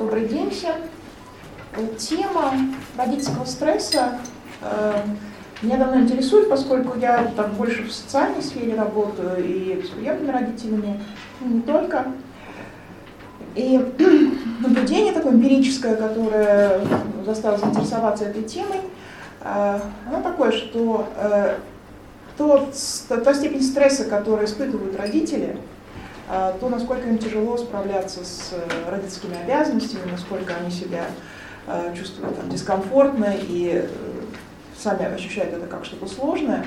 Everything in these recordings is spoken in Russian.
Добрый день всем. Тема родительского стресса э, меня давно интересует, поскольку я так больше в социальной сфере работаю и с приемными родителями, и не только. И наблюдение такое эмпирическое, которое заставило заинтересоваться этой темой, э, оно такое, что э, то, та степень стресса, которую испытывают родители, э, то, насколько им тяжело справляться с родительскими обязанностями, насколько они себя чувствуют там, дискомфортно и сами ощущают это как что-то сложное,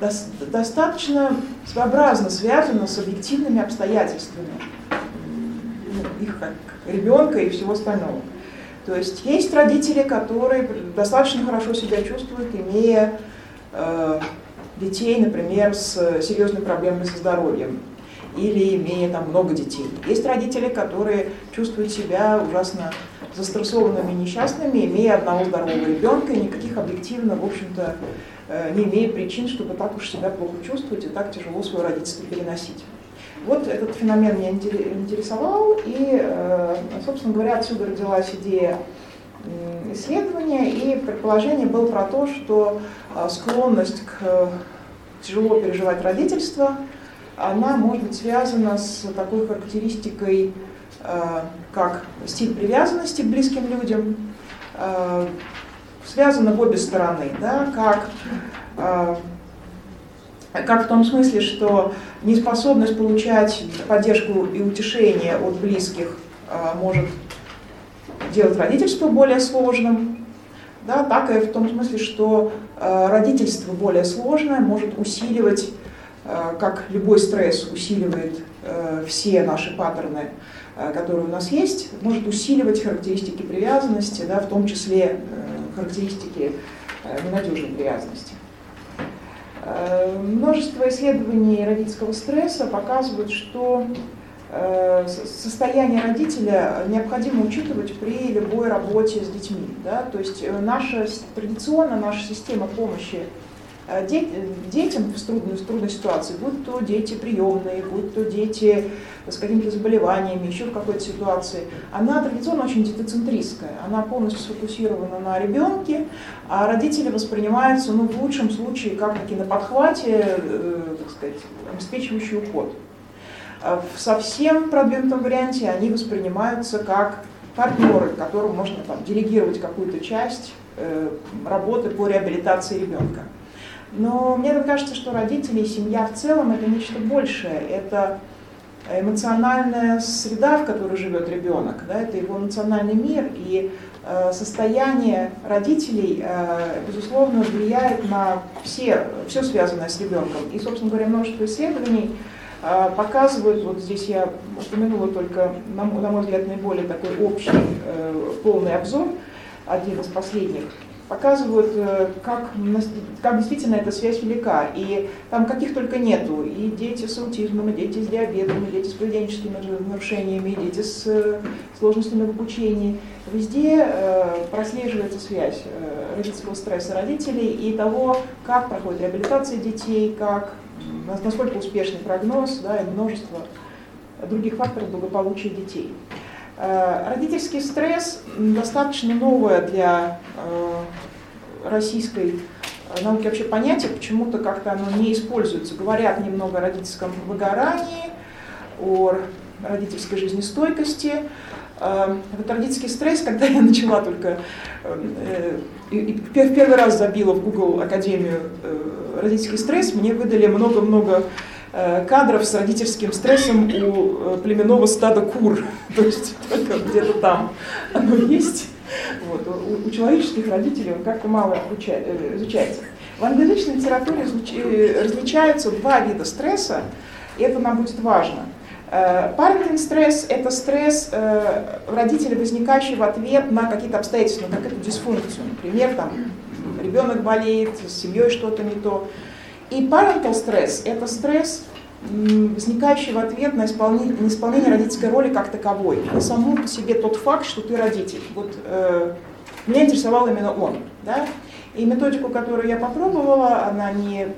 достаточно своеобразно связано с объективными обстоятельствами ну, их как ребенка и всего остального. То есть есть родители, которые достаточно хорошо себя чувствуют, имея э, детей, например, с серьезными проблемами со здоровьем или имея там много детей. Есть родители, которые чувствуют себя ужасно застрессованными несчастными, имея одного здорового ребенка и никаких объективно, в общем-то, э, не имея причин, чтобы так уж себя плохо чувствовать и так тяжело свое родительство переносить. Вот этот феномен меня интересовал, и, э, собственно говоря, отсюда родилась идея исследования, и предположение было про то, что э, склонность к тяжело переживать родительство, она может быть связана с такой характеристикой, э, как стиль привязанности к близким людям, связана в обе стороны, да, как как в том смысле, что неспособность получать поддержку и утешение от близких может делать родительство более сложным, да, так и в том смысле, что родительство более сложное может усиливать, как любой стресс усиливает все наши паттерны, которые у нас есть, может усиливать характеристики привязанности, да, в том числе э, характеристики э, ненадежной привязанности. Э, множество исследований родительского стресса показывают, что э, состояние родителя необходимо учитывать при любой работе с детьми. Да? То есть э, наша, традиционно наша система помощи Э, детям в трудной, в трудной ситуации, будь то дети приемные, будь то дети с какими-то заболеваниями, еще в какой-то ситуации, она традиционно очень детоцентристская, она полностью сфокусирована на ребенке, а родители воспринимаются, ну, в лучшем случае, как таки на подхвате, э, так сказать, обеспечивающий уход. А в совсем продвинутом варианте они воспринимаются как партнеры, которым можно там, делегировать какую-то часть э, работы по реабилитации ребенка. Но мне кажется, что родители и семья в целом это нечто большее. Это эмоциональная среда, в которой живет ребенок, да, это его эмоциональный мир, и э, состояние родителей, э, безусловно, влияет на все, все связанное с ребенком. И, собственно говоря, множество исследований э, показывают, вот здесь я упомянула только, на, на мой взгляд, наиболее такой общий, э, полный обзор, один из последних, показывают, э, как, как действительно эта связь велика. И там каких только нету. И дети с аутизмом, и дети с диабетом, и дети с поведенческими нарушениями, и дети с э, сложностями в обучении. Везде э, прослеживается связь родительского стресса родителей и того, как проходит реабилитация детей, как, насколько успешный прогноз да, и множество других факторов благополучия детей. Э, родительский стресс достаточно новое для э, российской науки вообще понятие, почему-то как-то оно не используется. Говорят немного о родительском выгорании, о родительской жизнестойкости. Э, вот родительский стресс, когда я начала только, и в первый раз забила в Google Академию родительский стресс, мне выдали много-много Э, кадров с родительским стрессом у э, племенного стада кур. То есть только где-то там оно есть. Вот. У, у человеческих родителей он как-то мало э, изучается. В англоязычной литературе различаются два вида стресса, и это нам будет важно. Parenting стресс – это стресс родителя, возникающий в ответ на какие-то обстоятельства, на какую-то дисфункцию. Например, там, ребенок болеет, с семьей что-то не то. И parental стресс – это стресс, возникающий в ответ на исполнение, на исполнение родительской роли как таковой, на саму по себе тот факт, что ты родитель. Вот э, меня интересовал именно он. Да? И методику, которую я попробовала, она не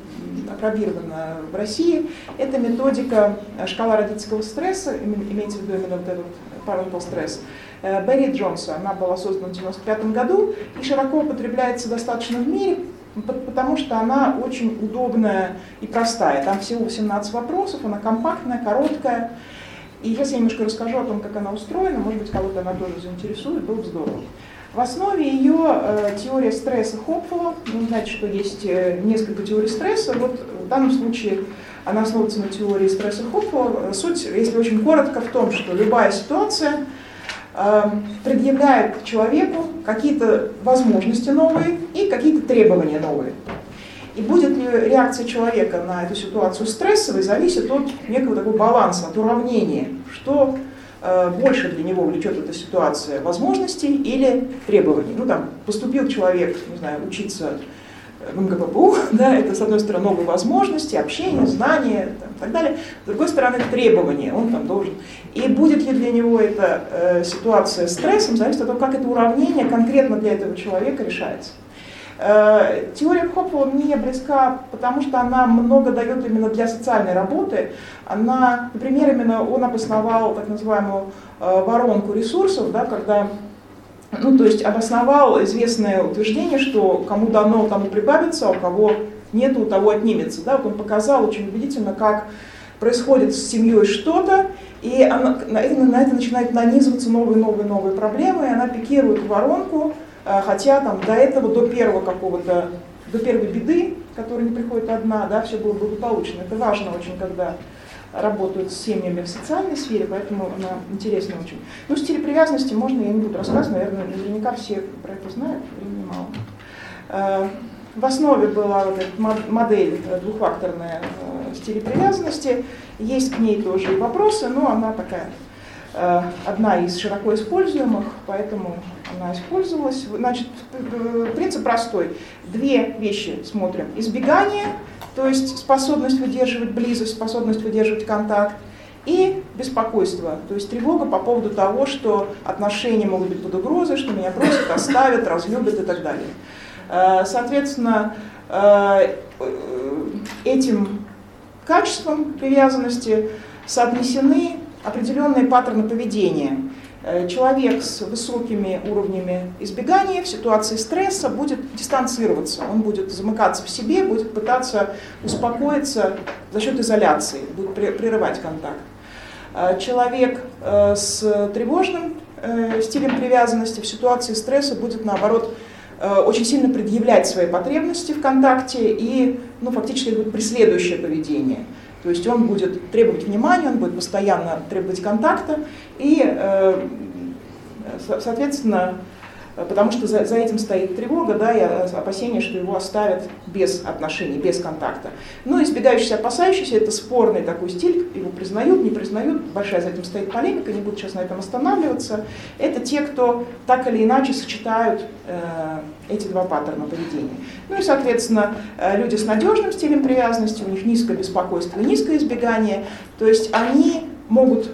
опробирована в России, это методика э, шкала родительского стресса, имеется в виду именно вот этот parental стресс. э, Берри Джонса. Она была создана в 1995 году и широко употребляется достаточно в мире, потому что она очень удобная и простая. Там всего 18 вопросов, она компактная, короткая. И сейчас я немножко расскажу о том, как она устроена, может быть, кого-то она тоже заинтересует, было бы здорово. В основе ее э, теория стресса Хопфула. Вы знаете, что есть э, несколько теорий стресса. Вот в данном случае она основывается на теории стресса Хопфула. Суть, если очень коротко, в том, что любая ситуация предъявляет человеку какие-то возможности новые и какие-то требования новые. И будет ли реакция человека на эту ситуацию стрессовой, зависит от некого такого баланса, от уравнения, что э, больше для него влечет эта ситуация возможностей или требований. Ну там поступил человек, не знаю, учиться в МГППУ, да, это с одной стороны новые возможности, общение, знания там, и так далее, с другой стороны требования, он там должен. И будет ли для него эта э, ситуация стрессом, зависит от того, как это уравнение конкретно для этого человека решается. Э, теория Хопфула мне близка, потому что она много дает именно для социальной работы. Она, например, именно он обосновал так называемую э, воронку ресурсов, да, когда ну, то есть обосновал известное утверждение, что кому дано, тому прибавится, а у кого нет, у того отнимется. Да? Он показал очень убедительно, как происходит с семьей что-то, и она, на, это, на это начинают нанизываться новые, новые, новые проблемы, и она пикирует воронку, а, хотя там до этого, до первого какого-то, до первой беды, которая не приходит одна, да, все было благополучно. Это важно очень, когда работают с семьями в социальной сфере, поэтому она интересна очень. Ну, стиль привязанности можно, я не буду рассказывать, наверное, наверняка все про это знают, времени мало. А, в основе была вот эта модель двухфакторная э, стиля привязанности. Есть к ней тоже и вопросы, но она такая Э, одна из широко используемых, поэтому она использовалась. Значит, принцип простой. Две вещи смотрим. Избегание, то есть способность выдерживать близость, способность выдерживать контакт, и беспокойство, то есть тревога по поводу того, что отношения могут быть под угрозой, что меня бросят, оставят, разлюбят и так далее. Э, соответственно, э, этим качеством привязанности соотнесены определенные паттерны поведения. Э, человек с высокими уровнями избегания в ситуации стресса будет дистанцироваться, он будет замыкаться в себе, будет пытаться успокоиться за счет изоляции, будет прерывать контакт. Э, человек э, с тревожным стилем привязанности в ситуации стресса будет, наоборот, очень сильно предъявлять свои потребности в контакте и ну, фактически будет преследующее поведение. То есть он будет требовать внимания, он будет постоянно требовать контакта, и, соответственно, потому что за, за этим стоит тревога, да, и опасение, что его оставят без отношений, без контакта. Но избегающийся, опасающийся, это спорный такой стиль, его признают, не признают, большая за этим стоит полемика, не буду сейчас на этом останавливаться. Это те, кто так или иначе сочетают э, эти два паттерна поведения. Ну и, соответственно, э, люди с надежным стилем привязанности, у них низкое беспокойство и низкое избегание, то есть они могут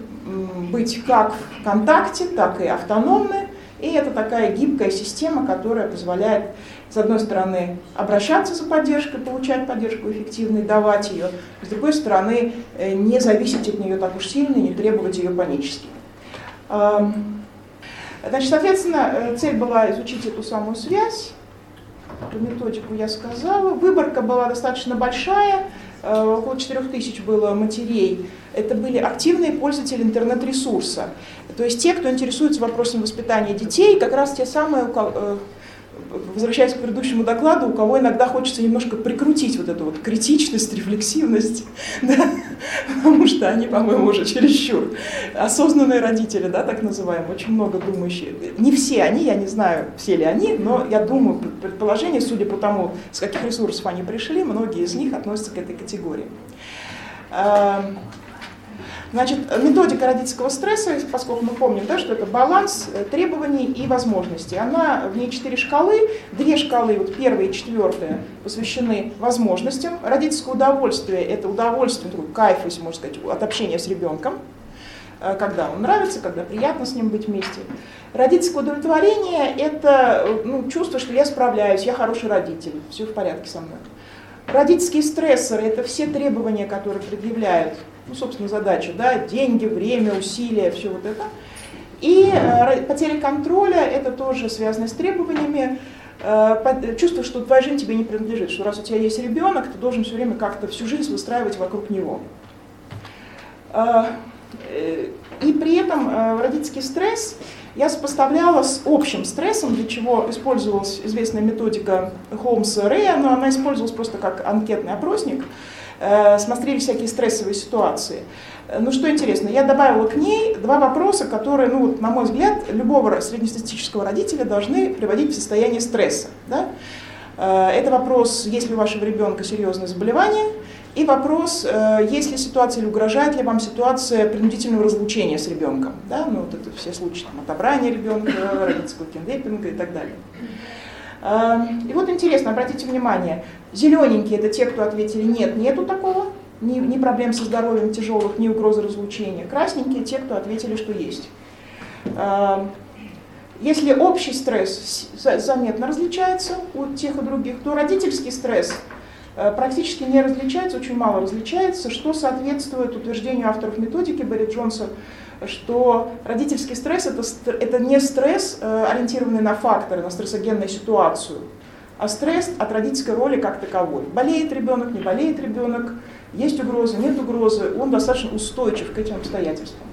быть как в контакте, так и автономны, и это такая гибкая система, которая позволяет, с одной стороны, обращаться за поддержкой, получать поддержку эффективно и давать ее, с другой стороны, э, не зависеть от нее так уж сильно и не требовать ее панически. Значит, соответственно, э, цель была изучить эту самую связь, эту методику я сказала. Выборка была достаточно большая, э, около 4000 было матерей. Это были активные пользователи интернет-ресурса. То есть те, кто интересуется вопросом воспитания детей, как раз те самые, э, возвращаясь к предыдущему докладу, у кого иногда хочется немножко прикрутить вот эту вот критичность, рефлексивность, да? потому что они, по-моему, уже чересчур. Осознанные родители, да, так называемые, очень много думающие. Не все они, я не знаю, все ли они, но я думаю, предположение, судя по тому, с каких ресурсов они пришли, многие из них относятся к этой категории. Значит, методика родительского стресса, поскольку мы помним, да, что это баланс э, требований и возможностей. Она, в ней четыре шкалы, две шкалы, вот первая и четвертая, посвящены возможностям. Родительское удовольствие – это удовольствие, такой кайф, если можно сказать, от общения с ребенком, э, когда он нравится, когда приятно с ним быть вместе. Родительское удовлетворение – это ну, чувство, что я справляюсь, я хороший родитель, все в порядке со мной. Родительские стрессоры – это все требования, которые предъявляют ну, собственно, задача, да, деньги, время, усилия, все вот это. И потеря контроля, это тоже связано с требованиями, чувство, что твоя жизнь тебе не принадлежит, что раз у тебя есть ребенок, ты должен все время как-то всю жизнь выстраивать вокруг него. И при этом родительский стресс я сопоставляла с общим стрессом, для чего использовалась известная методика Холмса Рэя, но она использовалась просто как анкетный опросник. Э, смотрели всякие стрессовые ситуации. Ну что интересно, я добавила к ней два вопроса, которые, ну, на мой взгляд, любого среднестатистического родителя должны приводить в состояние стресса. Да? Э, это вопрос, есть ли у вашего ребенка серьезное заболевание, и вопрос, э, есть ли ситуация или угрожает ли вам ситуация принудительного разлучения с ребенком. Да? Ну, вот это все случаи там, отобрания ребенка, родительского киндепинга и так далее. Эм, и вот интересно, обратите внимание, зелененькие это те, кто ответили нет, нету такого, ни, ни проблем со здоровьем тяжелых, ни угрозы разлучения. Красненькие те, кто ответили, что есть. Эм, если общий стресс заметно различается у тех и других, то родительский стресс – Э, практически не различается, очень мало различается, что соответствует утверждению авторов методики Берри Джонса, что родительский стресс это, это не стресс, э, ориентированный на факторы, на стрессогенную ситуацию, а стресс от родительской роли как таковой. Болеет ребенок, не болеет ребенок, есть угроза, нет угрозы, он достаточно устойчив к этим обстоятельствам.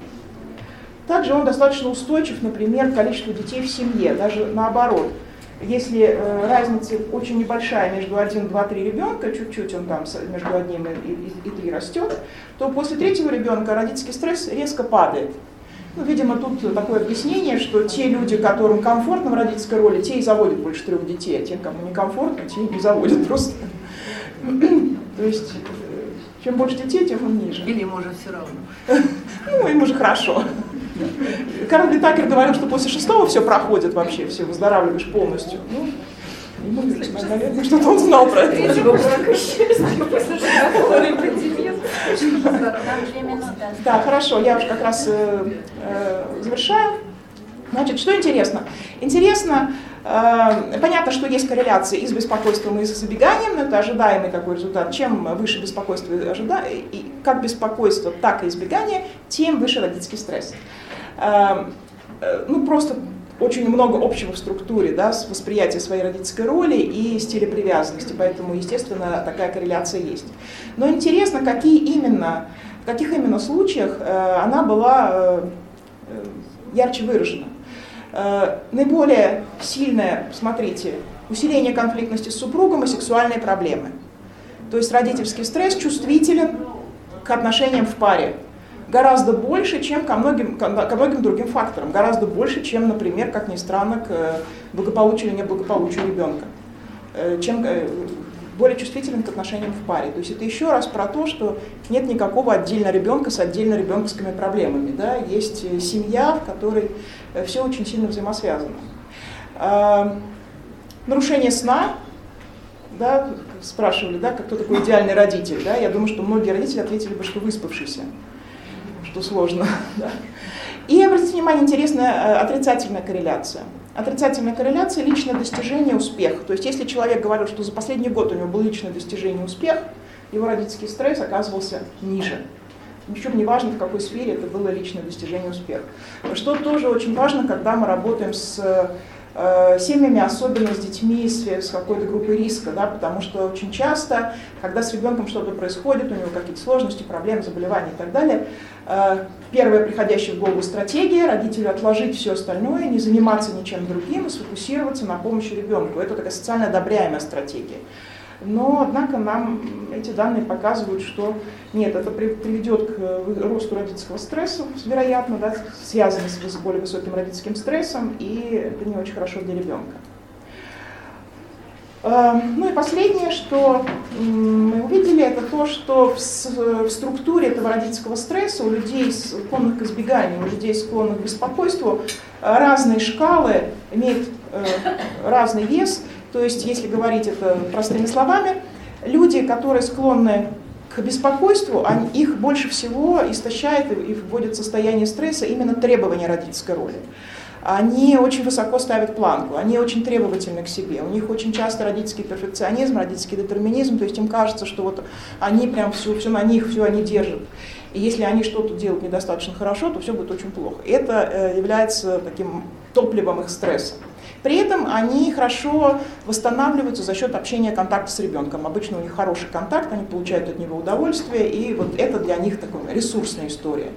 Также он достаточно устойчив, например, к количеству детей в семье, даже наоборот – если э, разница очень небольшая между 1, 2, 3 ребенка, чуть-чуть он там между одним и, и, и 3 растет, то после третьего ребенка родительский стресс резко падает. Ну, видимо, тут такое объяснение, что те люди, которым комфортно в родительской роли, те и заводят больше трех детей, а те, кому некомфортно, те не заводят просто. То есть, э, чем больше детей, тем он ниже. Или ему уже все равно. Ну, ему же хорошо. Карл Такер говорил, что после шестого все проходит вообще, все выздоравливаешь полностью. Ну, ему наверное, что-то он знал про это. Да, хорошо, я уже как раз э, э, завершаю. Значит, что интересно? Интересно, э, понятно, что есть корреляция и с беспокойством, и с забеганием, но это ожидаемый такой результат. Чем выше беспокойство, ожида... и как беспокойство, так и избегание, тем выше родительский стресс. Эм, э, ну, просто очень много общего в структуре, да, с восприятия своей родительской роли и стиля привязанности, поэтому, естественно, такая корреляция есть. Но интересно, какие именно, в каких именно случаях э, она была э, ярче выражена. Наиболее сильное, смотрите, усиление конфликтности с супругом и сексуальные проблемы. То есть родительский стресс чувствителен к отношениям в паре гораздо больше, чем ко многим, ко многим другим факторам. Гораздо больше, чем, например, как ни странно, к э, благополучию или неблагополучию ребенка. Э, чем э, более чувствителен к отношениям в паре. То есть это еще раз про то, что нет никакого отдельно ребенка с отдельно ребенковскими проблемами. Да? Есть семья, в которой все очень сильно взаимосвязано. А, нарушение сна, да, спрашивали, да, кто такой идеальный родитель. Да? Я думаю, что многие родители ответили бы, что выспавшийся что сложно. Да. И обратите внимание, интересная э, отрицательная корреляция. Отрицательная корреляция – личное достижение, успех. То есть если человек говорил, что за последний год у него был личное достижение, успех, его родительский стресс оказывался ниже. Причем не важно, в какой сфере это было личное достижение, успех. Что тоже очень важно, когда мы работаем с Э, семьями, особенно с детьми с какой-то группой риска, да, потому что очень часто, когда с ребенком что-то происходит, у него какие-то сложности, проблемы, заболевания и так далее, первая приходящая в голову стратегия родителю отложить все остальное, не заниматься ничем другим и сфокусироваться на помощи ребенку. Это такая социально одобряемая стратегия. Но, однако, нам эти данные показывают, что нет, это приведет к э, росту родительского стресса, вероятно, да, связанный с более высоким родительским стрессом, и это не очень хорошо для ребенка. Эм, ну и последнее, что мы увидели, это то, что в структуре этого родительского стресса у людей, склонных к избеганию, у людей, склонных к беспокойству, разные шкалы имеют э, разный вес, то есть, если говорить это простыми словами, люди, которые склонны к беспокойству, они, их больше всего истощает и вводит в состояние стресса именно требования родительской роли. Они очень высоко ставят планку, они очень требовательны к себе, у них очень часто родительский перфекционизм, родительский детерминизм, то есть им кажется, что вот они прям все, все на них, все они держат. И если они что-то делают недостаточно хорошо, то все будет очень плохо. Это э, является таким топливом их стресса. При этом они хорошо восстанавливаются за счет общения, контакта с ребенком. Обычно у них хороший контакт, они получают от него удовольствие, и вот это для них такая ресурсная история.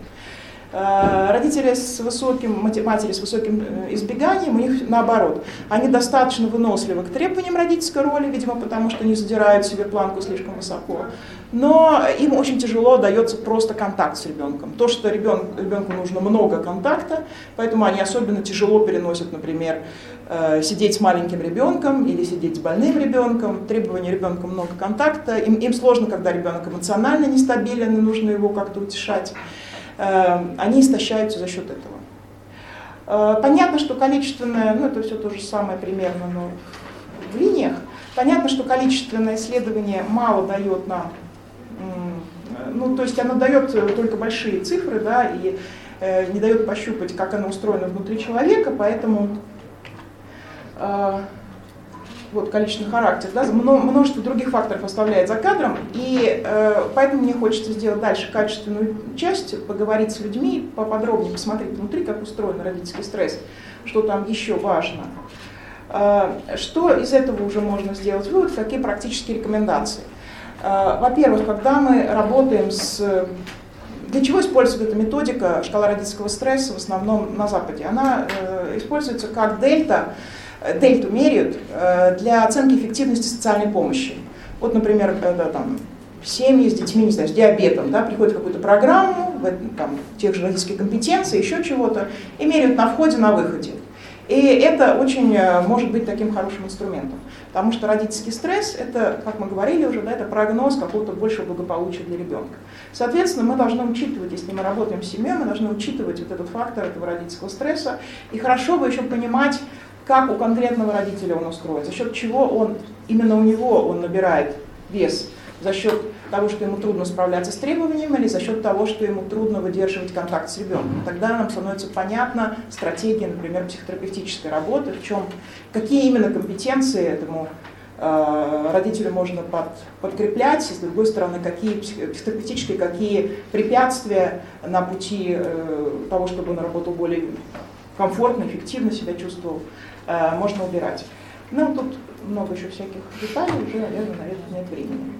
Э, родители с высоким, матери с высоким э, избеганием, у них наоборот. Они достаточно выносливы к требованиям родительской роли, видимо, потому что не задирают себе планку слишком высоко. Но им очень тяжело дается просто контакт с ребенком. То, что ребен, ребенку нужно много контакта, поэтому они особенно тяжело переносят, например, э, сидеть с маленьким ребенком или сидеть с больным ребенком. Требования ребенка много контакта. Им, им сложно, когда ребенок эмоционально нестабилен и нужно его как-то утешать. Эм, они истощаются за счет этого. Э, понятно, что количественное, ну это все то же самое примерно, но в линиях. Понятно, что количественное исследование мало дает нам, ну то есть оно дает только большие цифры, да, и э, не дает пощупать, как оно устроено внутри человека, поэтому э, вот, количественный характер, да, множество других факторов оставляет за кадром, и э, поэтому мне хочется сделать дальше качественную часть, поговорить с людьми, поподробнее посмотреть внутри, как устроен родительский стресс, что там еще важно. Э, что из этого уже можно сделать вывод, какие практические рекомендации. Э, во-первых, когда мы работаем с... Для чего используется эта методика шкала родительского стресса в основном на Западе? Она э, используется как дельта, дельту меряют э, для оценки эффективности социальной помощи. Вот, например, когда там семьи с детьми, не знаю, с диабетом, да, приходят в какую-то программу, в, там, тех же родительских компетенций, еще чего-то, и меряют на входе, на выходе. И это очень э, может быть таким хорошим инструментом. Потому что родительский стресс, это, как мы говорили уже, да, это прогноз какого-то большего благополучия для ребенка. Соответственно, мы должны учитывать, если мы работаем с семьей, мы должны учитывать вот этот фактор этого родительского стресса. И хорошо бы еще понимать, как у конкретного родителя он устроен, за счет чего он, именно у него он набирает вес, за счет того, что ему трудно справляться с требованиями, или за счет того, что ему трудно выдерживать контакт с ребенком. Тогда нам становится понятна стратегия, например, психотерапевтической работы, в чем, какие именно компетенции этому э, родителю можно под, подкреплять, и с другой стороны, какие психотерапевтические, какие препятствия на пути э, того, чтобы он работал более комфортно, эффективно себя чувствовал, Э, можно убирать. Ну, тут много еще всяких деталей, уже, наверное, наверное, нет времени.